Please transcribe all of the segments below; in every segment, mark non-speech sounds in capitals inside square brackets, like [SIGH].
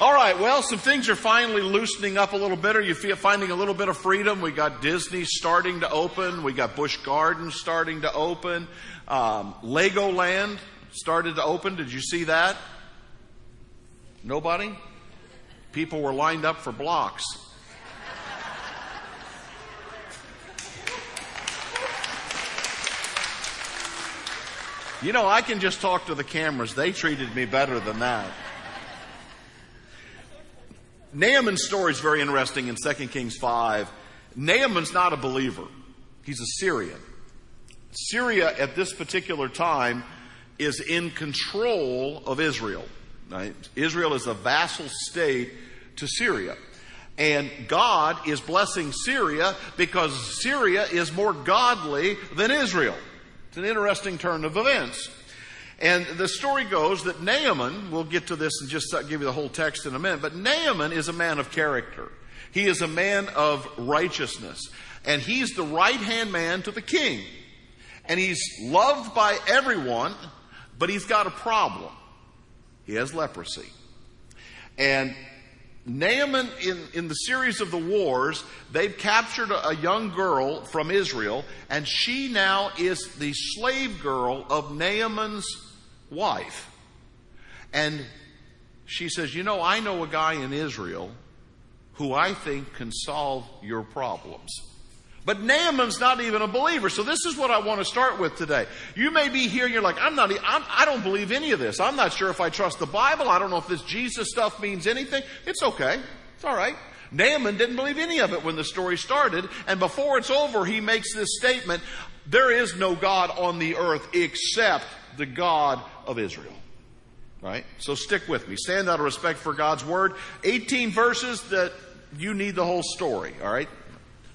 All right, well, some things are finally loosening up a little bit. Are you finding a little bit of freedom? We got Disney starting to open. We got Busch Gardens starting to open. Um, Legoland started to open. Did you see that? Nobody? People were lined up for blocks. You know, I can just talk to the cameras. They treated me better than that. Naaman's story is very interesting in 2 Kings 5. Naaman's not a believer. He's a Syrian. Syria at this particular time is in control of Israel. Right? Israel is a vassal state to Syria. And God is blessing Syria because Syria is more godly than Israel. It's an interesting turn of events. And the story goes that Naaman, we'll get to this and just give you the whole text in a minute, but Naaman is a man of character. He is a man of righteousness. And he's the right hand man to the king. And he's loved by everyone, but he's got a problem. He has leprosy. And Naaman, in, in the series of the wars, they've captured a, a young girl from Israel, and she now is the slave girl of Naaman's wife. And she says, You know, I know a guy in Israel who I think can solve your problems. But Naaman's not even a believer. So this is what I want to start with today. You may be here and you're like, I'm not, I'm, I don't believe any of this. I'm not sure if I trust the Bible. I don't know if this Jesus stuff means anything. It's okay. It's all right. Naaman didn't believe any of it when the story started. And before it's over, he makes this statement, there is no God on the earth except the God of Israel. Right? So stick with me. Stand out of respect for God's word. 18 verses that you need the whole story. All right?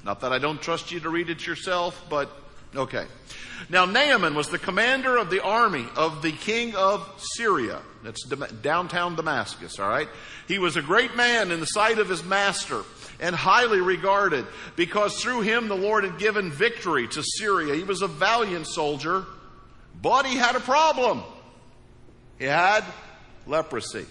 Not that I don't trust you to read it yourself, but okay. Now, Naaman was the commander of the army of the king of Syria. That's downtown Damascus, all right? He was a great man in the sight of his master and highly regarded because through him the Lord had given victory to Syria. He was a valiant soldier, but he had a problem. He had leprosy.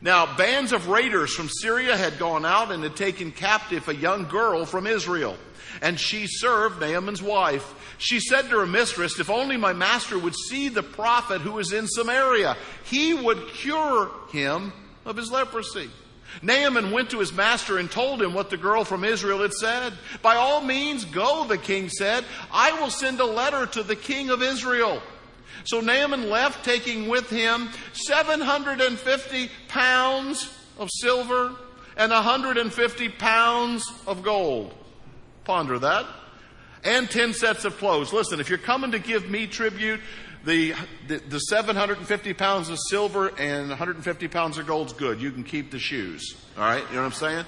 Now, bands of raiders from Syria had gone out and had taken captive a young girl from Israel. And she served Naaman's wife. She said to her mistress, If only my master would see the prophet who is in Samaria, he would cure him of his leprosy. Naaman went to his master and told him what the girl from Israel had said. By all means, go, the king said. I will send a letter to the king of Israel. So Naaman left, taking with him 750 pounds of silver and 150 pounds of gold. Ponder that. And 10 sets of clothes. Listen, if you're coming to give me tribute, the, the, the 750 pounds of silver and 150 pounds of gold's good. You can keep the shoes. All right? You know what I'm saying?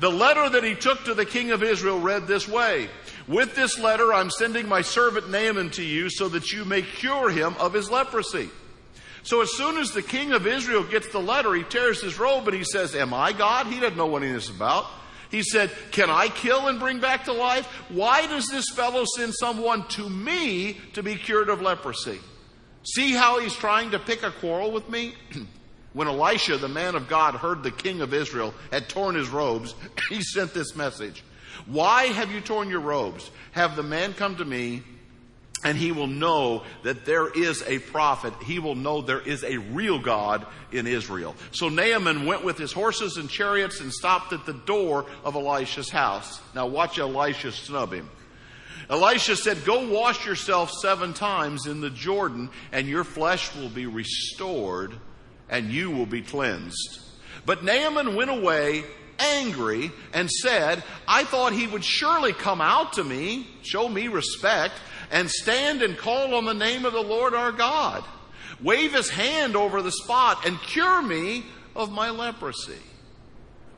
The letter that he took to the king of Israel read this way with this letter, I'm sending my servant Naaman to you so that you may cure him of his leprosy. So as soon as the king of Israel gets the letter, he tears his robe and he says, Am I God? He doesn't know what this is about. He said, Can I kill and bring back to life? Why does this fellow send someone to me to be cured of leprosy? See how he's trying to pick a quarrel with me? [CLEARS THROAT] when Elisha, the man of God, heard the king of Israel had torn his robes, [CLEARS THROAT] he sent this message. Why have you torn your robes? Have the man come to me and he will know that there is a prophet. He will know there is a real God in Israel. So Naaman went with his horses and chariots and stopped at the door of Elisha's house. Now watch Elisha snub him. Elisha said, Go wash yourself seven times in the Jordan, and your flesh will be restored, and you will be cleansed. But Naaman went away angry and said, I thought he would surely come out to me, show me respect, and stand and call on the name of the Lord our God, wave his hand over the spot, and cure me of my leprosy.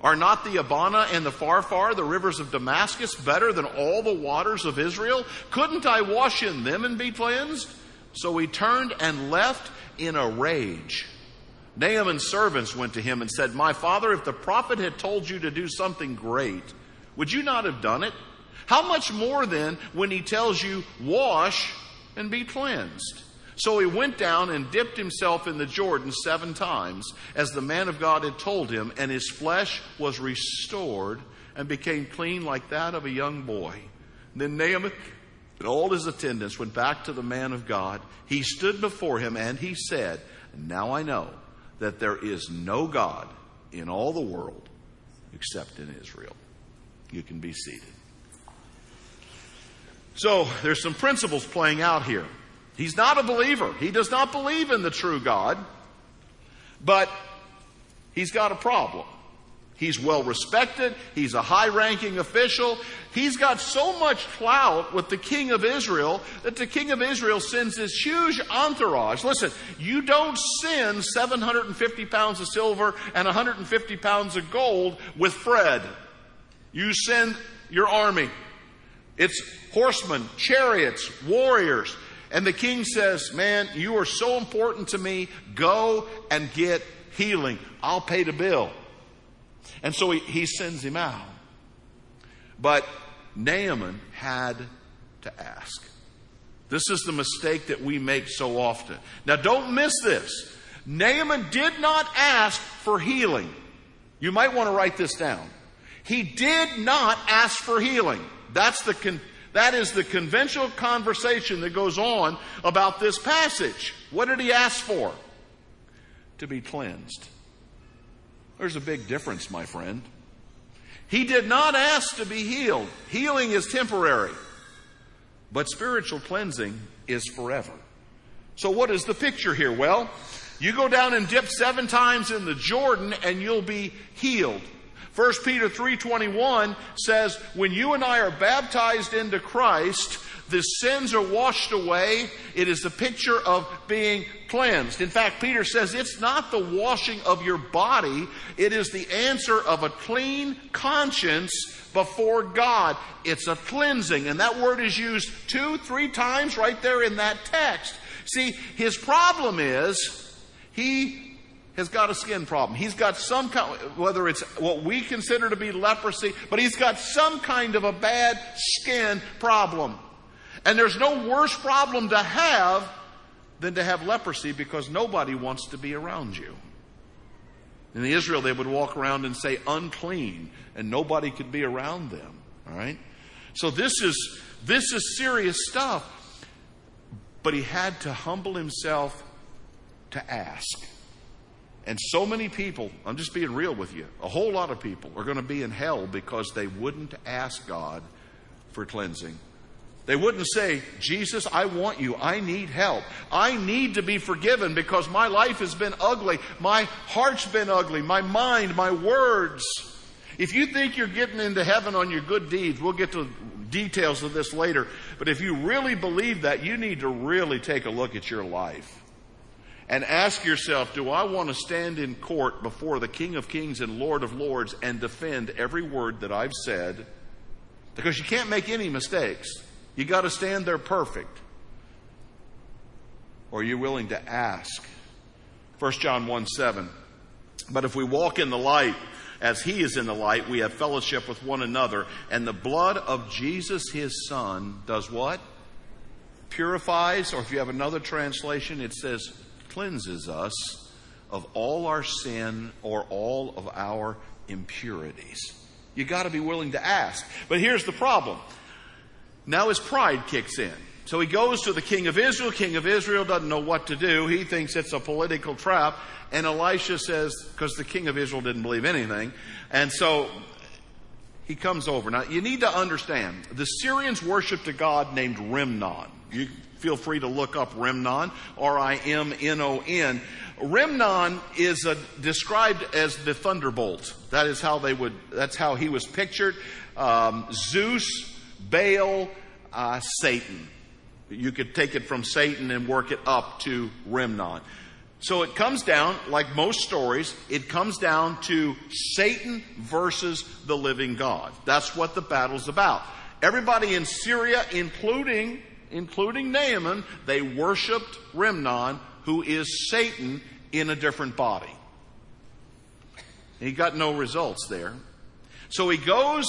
Are not the Abana and the Pharpar, the rivers of Damascus, better than all the waters of Israel? Couldn't I wash in them and be cleansed? So he turned and left in a rage. Naaman's servants went to him and said, My father, if the prophet had told you to do something great, would you not have done it? How much more then when he tells you, Wash and be cleansed? So he went down and dipped himself in the Jordan seven times, as the man of God had told him, and his flesh was restored and became clean like that of a young boy. Then Naaman and all his attendants went back to the man of God. He stood before him and he said, Now I know that there is no God in all the world except in Israel. You can be seated. So there's some principles playing out here. He's not a believer. He does not believe in the true God, but he's got a problem. He's well respected. He's a high ranking official. He's got so much clout with the king of Israel that the king of Israel sends this huge entourage. Listen, you don't send 750 pounds of silver and 150 pounds of gold with Fred. You send your army. It's horsemen, chariots, warriors. And the king says, Man, you are so important to me. Go and get healing. I'll pay the bill. And so he, he sends him out. But Naaman had to ask. This is the mistake that we make so often. Now, don't miss this. Naaman did not ask for healing. You might want to write this down. He did not ask for healing. That's the con- that is the conventional conversation that goes on about this passage. What did he ask for? To be cleansed. There's a big difference, my friend. He did not ask to be healed. Healing is temporary, but spiritual cleansing is forever. So, what is the picture here? Well, you go down and dip seven times in the Jordan and you'll be healed. 1 Peter 3:21 says, "When you and I are baptized into Christ, the sins are washed away. It is the picture of being cleansed. In fact, Peter says it's not the washing of your body, it is the answer of a clean conscience before God. It's a cleansing. And that word is used two, three times right there in that text. See, his problem is he has got a skin problem. He's got some kind, whether it's what we consider to be leprosy, but he's got some kind of a bad skin problem. And there's no worse problem to have than to have leprosy because nobody wants to be around you. In Israel, they would walk around and say unclean, and nobody could be around them. All right? So this is, this is serious stuff. But he had to humble himself to ask. And so many people, I'm just being real with you, a whole lot of people are going to be in hell because they wouldn't ask God for cleansing. They wouldn't say, Jesus, I want you. I need help. I need to be forgiven because my life has been ugly. My heart's been ugly. My mind, my words. If you think you're getting into heaven on your good deeds, we'll get to details of this later. But if you really believe that, you need to really take a look at your life and ask yourself, do I want to stand in court before the King of Kings and Lord of Lords and defend every word that I've said? Because you can't make any mistakes. You got to stand there perfect. Or are you willing to ask? 1 John 1 7. But if we walk in the light, as he is in the light, we have fellowship with one another, and the blood of Jesus, his son, does what? Purifies, or if you have another translation, it says cleanses us of all our sin or all of our impurities. You got to be willing to ask. But here's the problem. Now his pride kicks in. So he goes to the king of Israel. King of Israel doesn't know what to do. He thinks it's a political trap. And Elisha says, because the king of Israel didn't believe anything. And so he comes over. Now you need to understand, the Syrians worshiped a god named Rimnon. You feel free to look up Remnon, R-I-M-N-O-N. Remnon is a, described as the thunderbolt. That is how they would, that's how he was pictured. Um, Zeus, Baal, uh, Satan. You could take it from Satan and work it up to Remnon. So it comes down, like most stories, it comes down to Satan versus the living God. That's what the battle's about. Everybody in Syria, including, including Naaman, they worshiped Rimnon, who is Satan in a different body. He got no results there. So he goes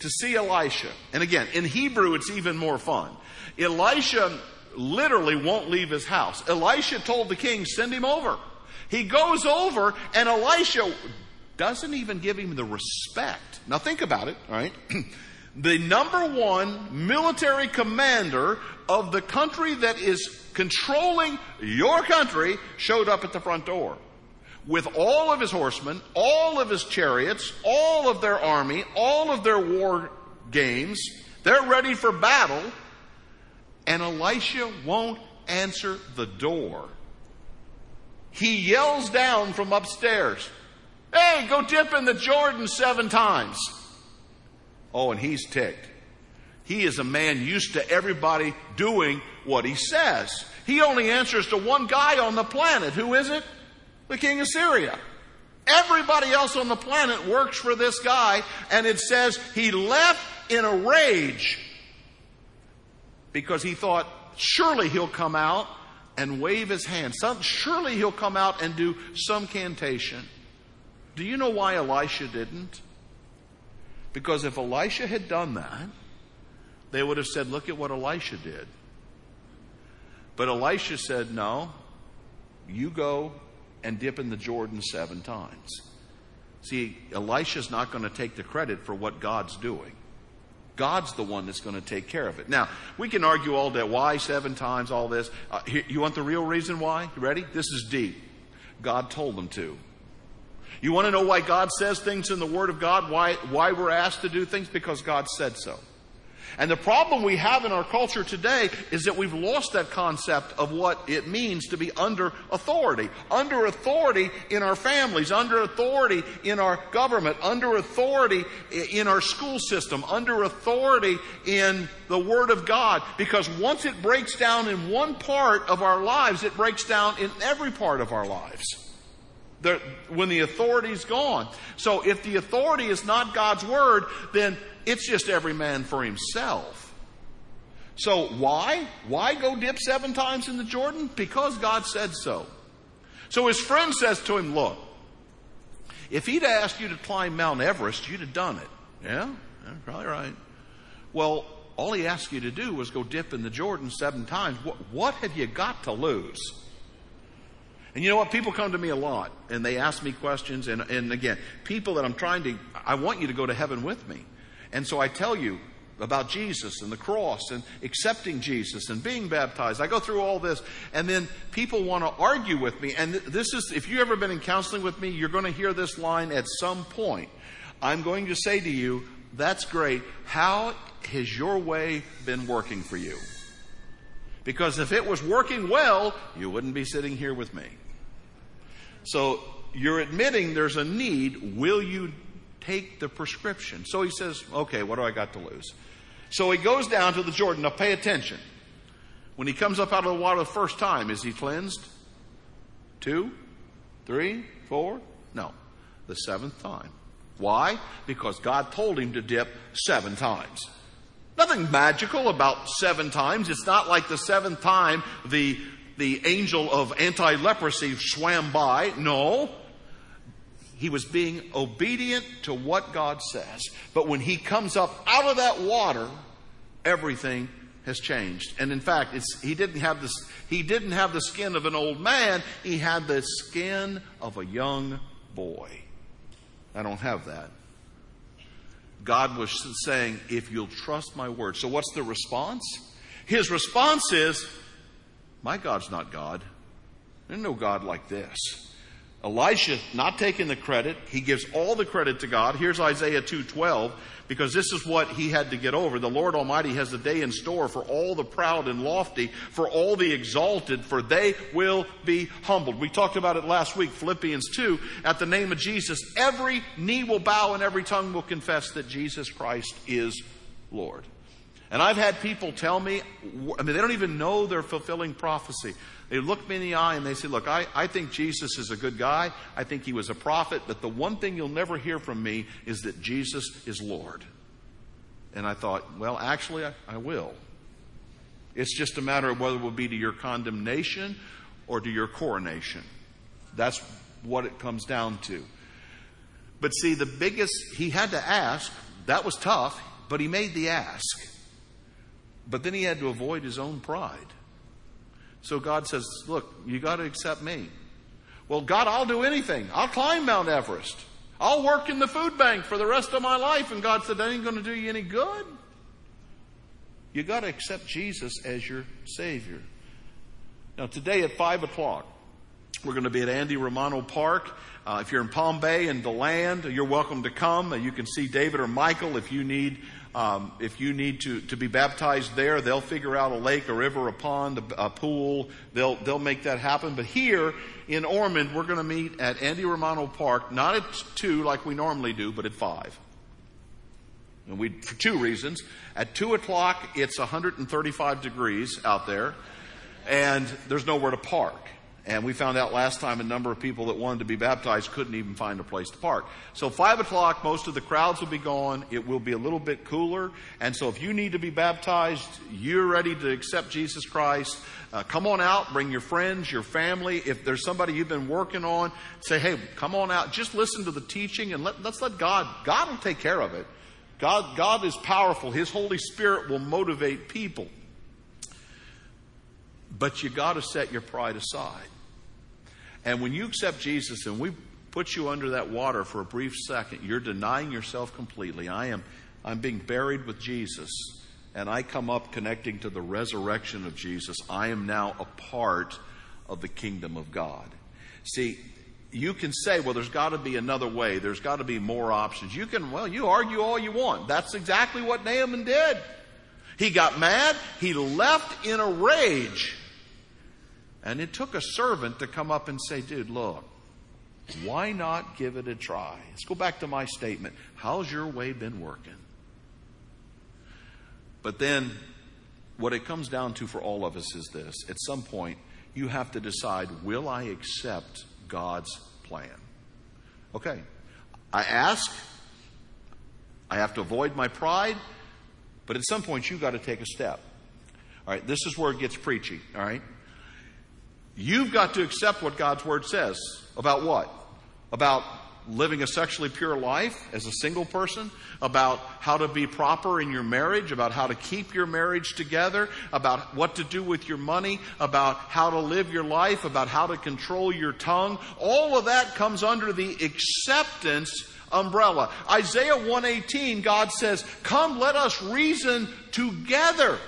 to see Elisha. And again, in Hebrew, it's even more fun. Elisha literally won't leave his house. Elisha told the king, send him over. He goes over and Elisha doesn't even give him the respect. Now think about it, all right? [CLEARS THROAT] the number one military commander of the country that is controlling your country showed up at the front door with all of his horsemen, all of his chariots, all of their army, all of their war games. They're ready for battle. And Elisha won't answer the door. He yells down from upstairs, Hey, go dip in the Jordan seven times. Oh, and he's ticked. He is a man used to everybody doing what he says. He only answers to one guy on the planet. Who is it? The king of Syria. Everybody else on the planet works for this guy, and it says he left in a rage because he thought, surely he'll come out and wave his hand. Some, surely he'll come out and do some cantation. Do you know why Elisha didn't? Because if Elisha had done that, they would have said, Look at what Elisha did. But Elisha said, No, you go and dip in the Jordan seven times. See, Elisha's not going to take the credit for what God's doing. God's the one that's going to take care of it. Now, we can argue all day why seven times, all this. Uh, you want the real reason why? You ready? This is deep. God told them to. You want to know why God says things in the Word of God? Why, why we're asked to do things? Because God said so. And the problem we have in our culture today is that we've lost that concept of what it means to be under authority. Under authority in our families, under authority in our government, under authority in our school system, under authority in the Word of God. Because once it breaks down in one part of our lives, it breaks down in every part of our lives. When the authority's gone. So if the authority is not God's Word, then it's just every man for himself. So why? Why go dip seven times in the Jordan? Because God said so. So his friend says to him, Look, if he'd asked you to climb Mount Everest, you'd have done it. Yeah, yeah probably right. Well, all he asked you to do was go dip in the Jordan seven times. What, what have you got to lose? And you know what? People come to me a lot and they ask me questions. And, and again, people that I'm trying to, I want you to go to heaven with me. And so I tell you about Jesus and the cross and accepting Jesus and being baptized. I go through all this, and then people want to argue with me. And this is, if you've ever been in counseling with me, you're going to hear this line at some point. I'm going to say to you, that's great. How has your way been working for you? Because if it was working well, you wouldn't be sitting here with me. So you're admitting there's a need. Will you take the prescription. So he says, okay, what do I got to lose? So he goes down to the Jordan. Now pay attention. When he comes up out of the water the first time, is he cleansed? Two? Three? Four? No. The seventh time. Why? Because God told him to dip seven times. Nothing magical about seven times. It's not like the seventh time the, the angel of anti leprosy swam by. No he was being obedient to what God says. But when he comes up out of that water, everything has changed. And in fact, he didn't have this, he didn't have the skin of an old man. He had the skin of a young boy. I don't have that. God was saying, if you'll trust my word. So what's the response? His response is, my God's not God. There's no God like this. Elisha not taking the credit, he gives all the credit to God. Here's Isaiah 2:12 because this is what he had to get over. The Lord Almighty has a day in store for all the proud and lofty, for all the exalted, for they will be humbled. We talked about it last week, Philippians 2. At the name of Jesus, every knee will bow and every tongue will confess that Jesus Christ is Lord. And I've had people tell me, I mean, they don't even know they're fulfilling prophecy. They look me in the eye and they say, Look, I, I think Jesus is a good guy. I think he was a prophet. But the one thing you'll never hear from me is that Jesus is Lord. And I thought, Well, actually, I, I will. It's just a matter of whether it will be to your condemnation or to your coronation. That's what it comes down to. But see, the biggest, he had to ask. That was tough, but he made the ask. But then he had to avoid his own pride. So God says, Look, you got to accept me. Well, God, I'll do anything. I'll climb Mount Everest. I'll work in the food bank for the rest of my life. And God said, That ain't going to do you any good. You got to accept Jesus as your Savior. Now, today at 5 o'clock, we're going to be at Andy Romano Park. Uh, if you're in Palm Bay and DeLand, you're welcome to come. Uh, you can see David or Michael if you need um, if you need to, to be baptized there, they'll figure out a lake, a river, a pond, a, a pool. They'll, they'll make that happen. But here in Ormond, we're going to meet at Andy Romano Park, not at 2 like we normally do, but at 5. And we, for two reasons. At 2 o'clock, it's 135 degrees out there, and there's nowhere to park. And we found out last time a number of people that wanted to be baptized couldn't even find a place to park. So five o'clock, most of the crowds will be gone. It will be a little bit cooler. And so if you need to be baptized, you're ready to accept Jesus Christ, uh, come on out, bring your friends, your family. If there's somebody you've been working on, say, hey, come on out. Just listen to the teaching and let, let's let God, God will take care of it. God, God is powerful. His Holy Spirit will motivate people. But you got to set your pride aside. And when you accept Jesus and we put you under that water for a brief second, you're denying yourself completely. I am I'm being buried with Jesus and I come up connecting to the resurrection of Jesus. I am now a part of the kingdom of God. See, you can say, well, there's got to be another way. There's got to be more options. You can, well, you argue all you want. That's exactly what Naaman did. He got mad. He left in a rage. And it took a servant to come up and say, dude, look, why not give it a try? Let's go back to my statement. How's your way been working? But then, what it comes down to for all of us is this. At some point, you have to decide, will I accept God's plan? Okay. I ask. I have to avoid my pride. But at some point, you've got to take a step. All right. This is where it gets preachy. All right. You've got to accept what God's Word says. About what? About living a sexually pure life as a single person, about how to be proper in your marriage, about how to keep your marriage together, about what to do with your money, about how to live your life, about how to control your tongue. All of that comes under the acceptance umbrella. Isaiah 118, God says, Come, let us reason together.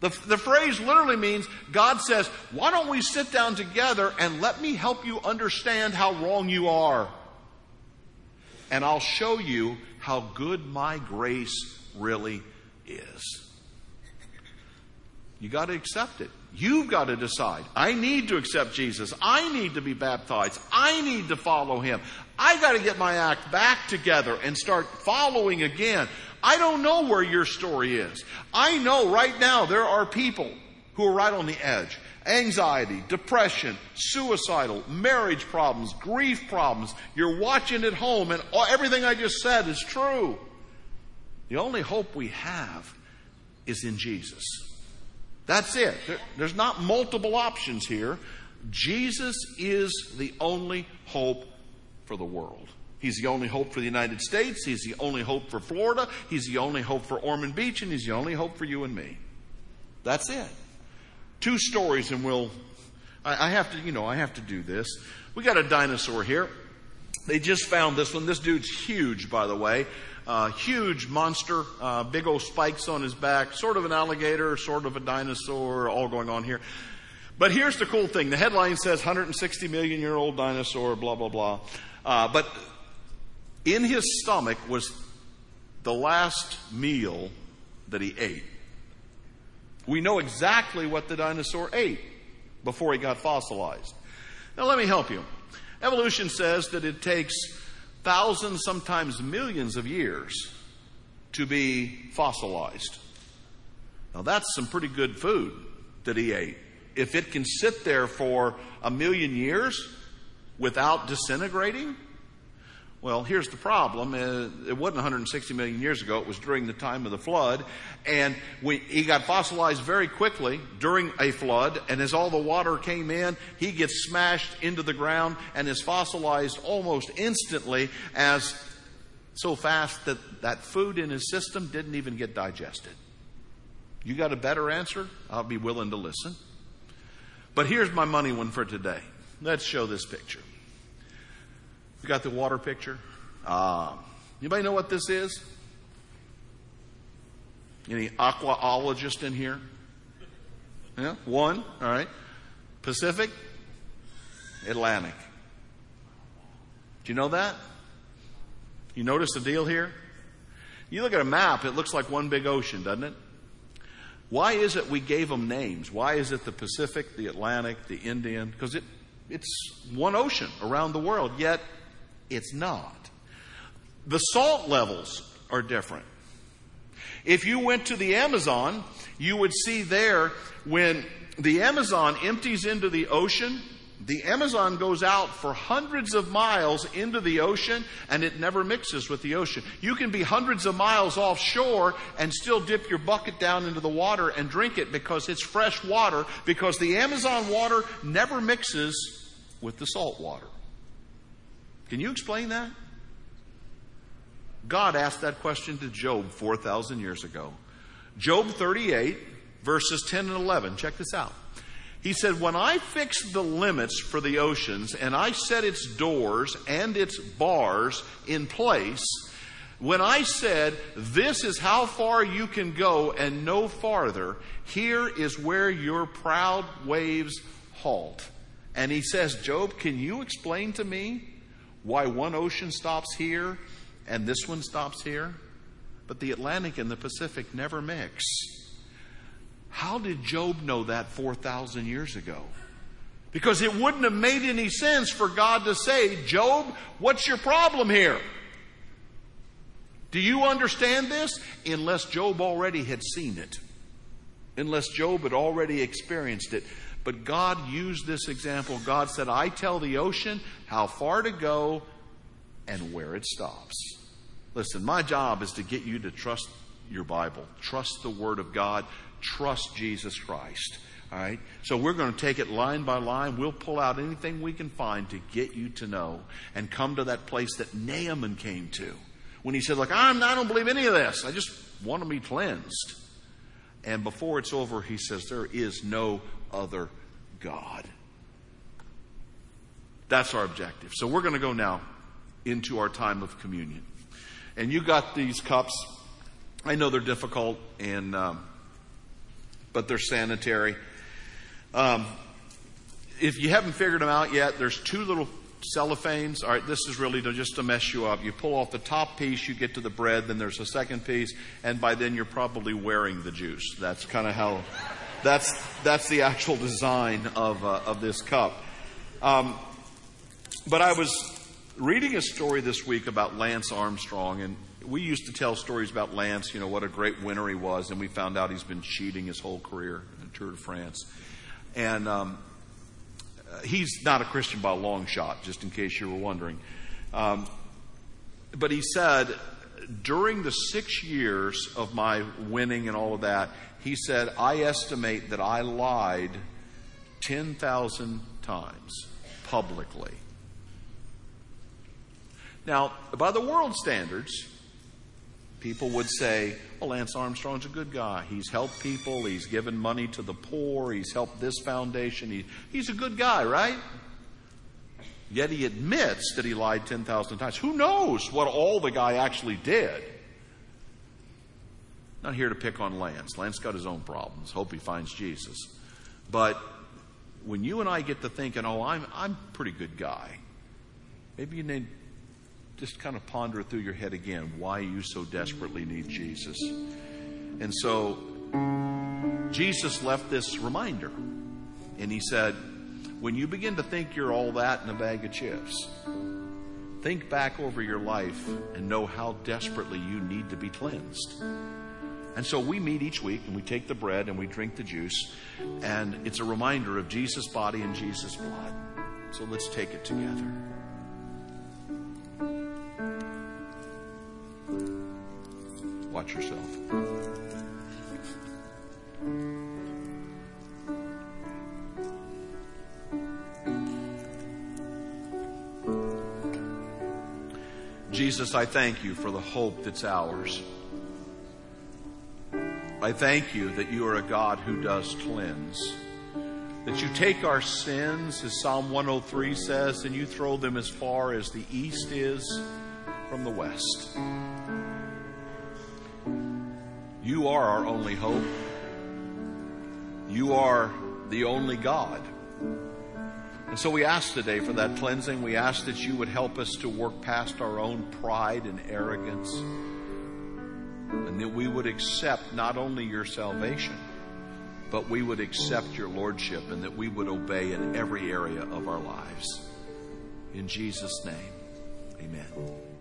The, the phrase literally means God says, Why don't we sit down together and let me help you understand how wrong you are? And I'll show you how good my grace really is. You got to accept it. You've got to decide. I need to accept Jesus. I need to be baptized. I need to follow him. I got to get my act back together and start following again. I don't know where your story is. I know right now there are people who are right on the edge. Anxiety, depression, suicidal, marriage problems, grief problems. You're watching at home and everything I just said is true. The only hope we have is in Jesus. That's it. there's not multiple options here. Jesus is the only hope for the world. He's the only hope for the United States. He's the only hope for Florida. He's the only hope for Ormond Beach, and he's the only hope for you and me. That's it. Two stories, and we'll. I, I have to, you know, I have to do this. We got a dinosaur here. They just found this one. This dude's huge, by the way. Uh, huge monster, uh, big old spikes on his back, sort of an alligator, sort of a dinosaur, all going on here. But here's the cool thing. The headline says 160 million year old dinosaur, blah, blah, blah. Uh, but in his stomach was the last meal that he ate. We know exactly what the dinosaur ate before he got fossilized. Now, let me help you. Evolution says that it takes thousands, sometimes millions of years to be fossilized. Now, that's some pretty good food that he ate. If it can sit there for a million years without disintegrating, well, here's the problem. Uh, it wasn't 160 million years ago. It was during the time of the flood. And we, he got fossilized very quickly during a flood. And as all the water came in, he gets smashed into the ground and is fossilized almost instantly as so fast that that food in his system didn't even get digested. You got a better answer? I'll be willing to listen. But here's my money one for today. Let's show this picture. You got the water picture? Uh, anybody know what this is? Any aquaologist in here? Yeah, one. All right. Pacific, Atlantic. Do you know that? You notice the deal here? You look at a map, it looks like one big ocean, doesn't it? Why is it we gave them names? Why is it the Pacific, the Atlantic, the Indian? Because it, it's one ocean around the world, yet it's not. The salt levels are different. If you went to the Amazon, you would see there when the Amazon empties into the ocean, the Amazon goes out for hundreds of miles into the ocean and it never mixes with the ocean. You can be hundreds of miles offshore and still dip your bucket down into the water and drink it because it's fresh water because the Amazon water never mixes with the salt water. Can you explain that? God asked that question to Job 4,000 years ago. Job 38, verses 10 and 11. Check this out. He said, When I fixed the limits for the oceans and I set its doors and its bars in place, when I said, This is how far you can go and no farther, here is where your proud waves halt. And he says, Job, can you explain to me why one ocean stops here and this one stops here, but the Atlantic and the Pacific never mix. How did Job know that 4,000 years ago? Because it wouldn't have made any sense for God to say, Job, what's your problem here? Do you understand this? Unless Job already had seen it. Unless Job had already experienced it. But God used this example. God said, I tell the ocean how far to go and where it stops. Listen, my job is to get you to trust your Bible, trust the Word of God, trust Jesus Christ. All right? So we're going to take it line by line. We'll pull out anything we can find to get you to know and come to that place that Naaman came to. When he said, Look, I'm, I don't believe any of this. I just want to be cleansed. And before it's over, he says, There is no other God. That's our objective. So we're going to go now into our time of communion. And you got these cups. I know they're difficult, and um, but they're sanitary. Um, if you haven't figured them out yet, there's two little cellophanes. All right, this is really to, just to mess you up. You pull off the top piece, you get to the bread, then there's a second piece, and by then you're probably wearing the juice. That's kind of how. That's that's the actual design of uh, of this cup. Um, but I was reading a story this week about Lance Armstrong, and we used to tell stories about Lance, you know, what a great winner he was, and we found out he's been cheating his whole career in the Tour de France. And um, he's not a Christian by a long shot, just in case you were wondering. Um, but he said, during the six years of my winning and all of that, he said, I estimate that I lied 10,000 times publicly. Now, by the world standards, people would say, well, Lance Armstrong's a good guy. He's helped people, he's given money to the poor, he's helped this foundation. He, he's a good guy, right? Yet he admits that he lied 10,000 times. Who knows what all the guy actually did? Not here to pick on Lance. Lance got his own problems. Hope he finds Jesus. But when you and I get to thinking, oh, I'm, I'm a pretty good guy, maybe you need just kind of ponder through your head again why you so desperately need Jesus. And so Jesus left this reminder. And he said, when you begin to think you're all that in a bag of chips, think back over your life and know how desperately you need to be cleansed. And so we meet each week and we take the bread and we drink the juice. And it's a reminder of Jesus' body and Jesus' blood. So let's take it together. Watch yourself. Jesus, I thank you for the hope that's ours. I thank you that you are a God who does cleanse. That you take our sins, as Psalm 103 says, and you throw them as far as the east is from the west. You are our only hope. You are the only God. And so we ask today for that cleansing. We ask that you would help us to work past our own pride and arrogance. And that we would accept not only your salvation, but we would accept your lordship and that we would obey in every area of our lives. In Jesus' name, amen.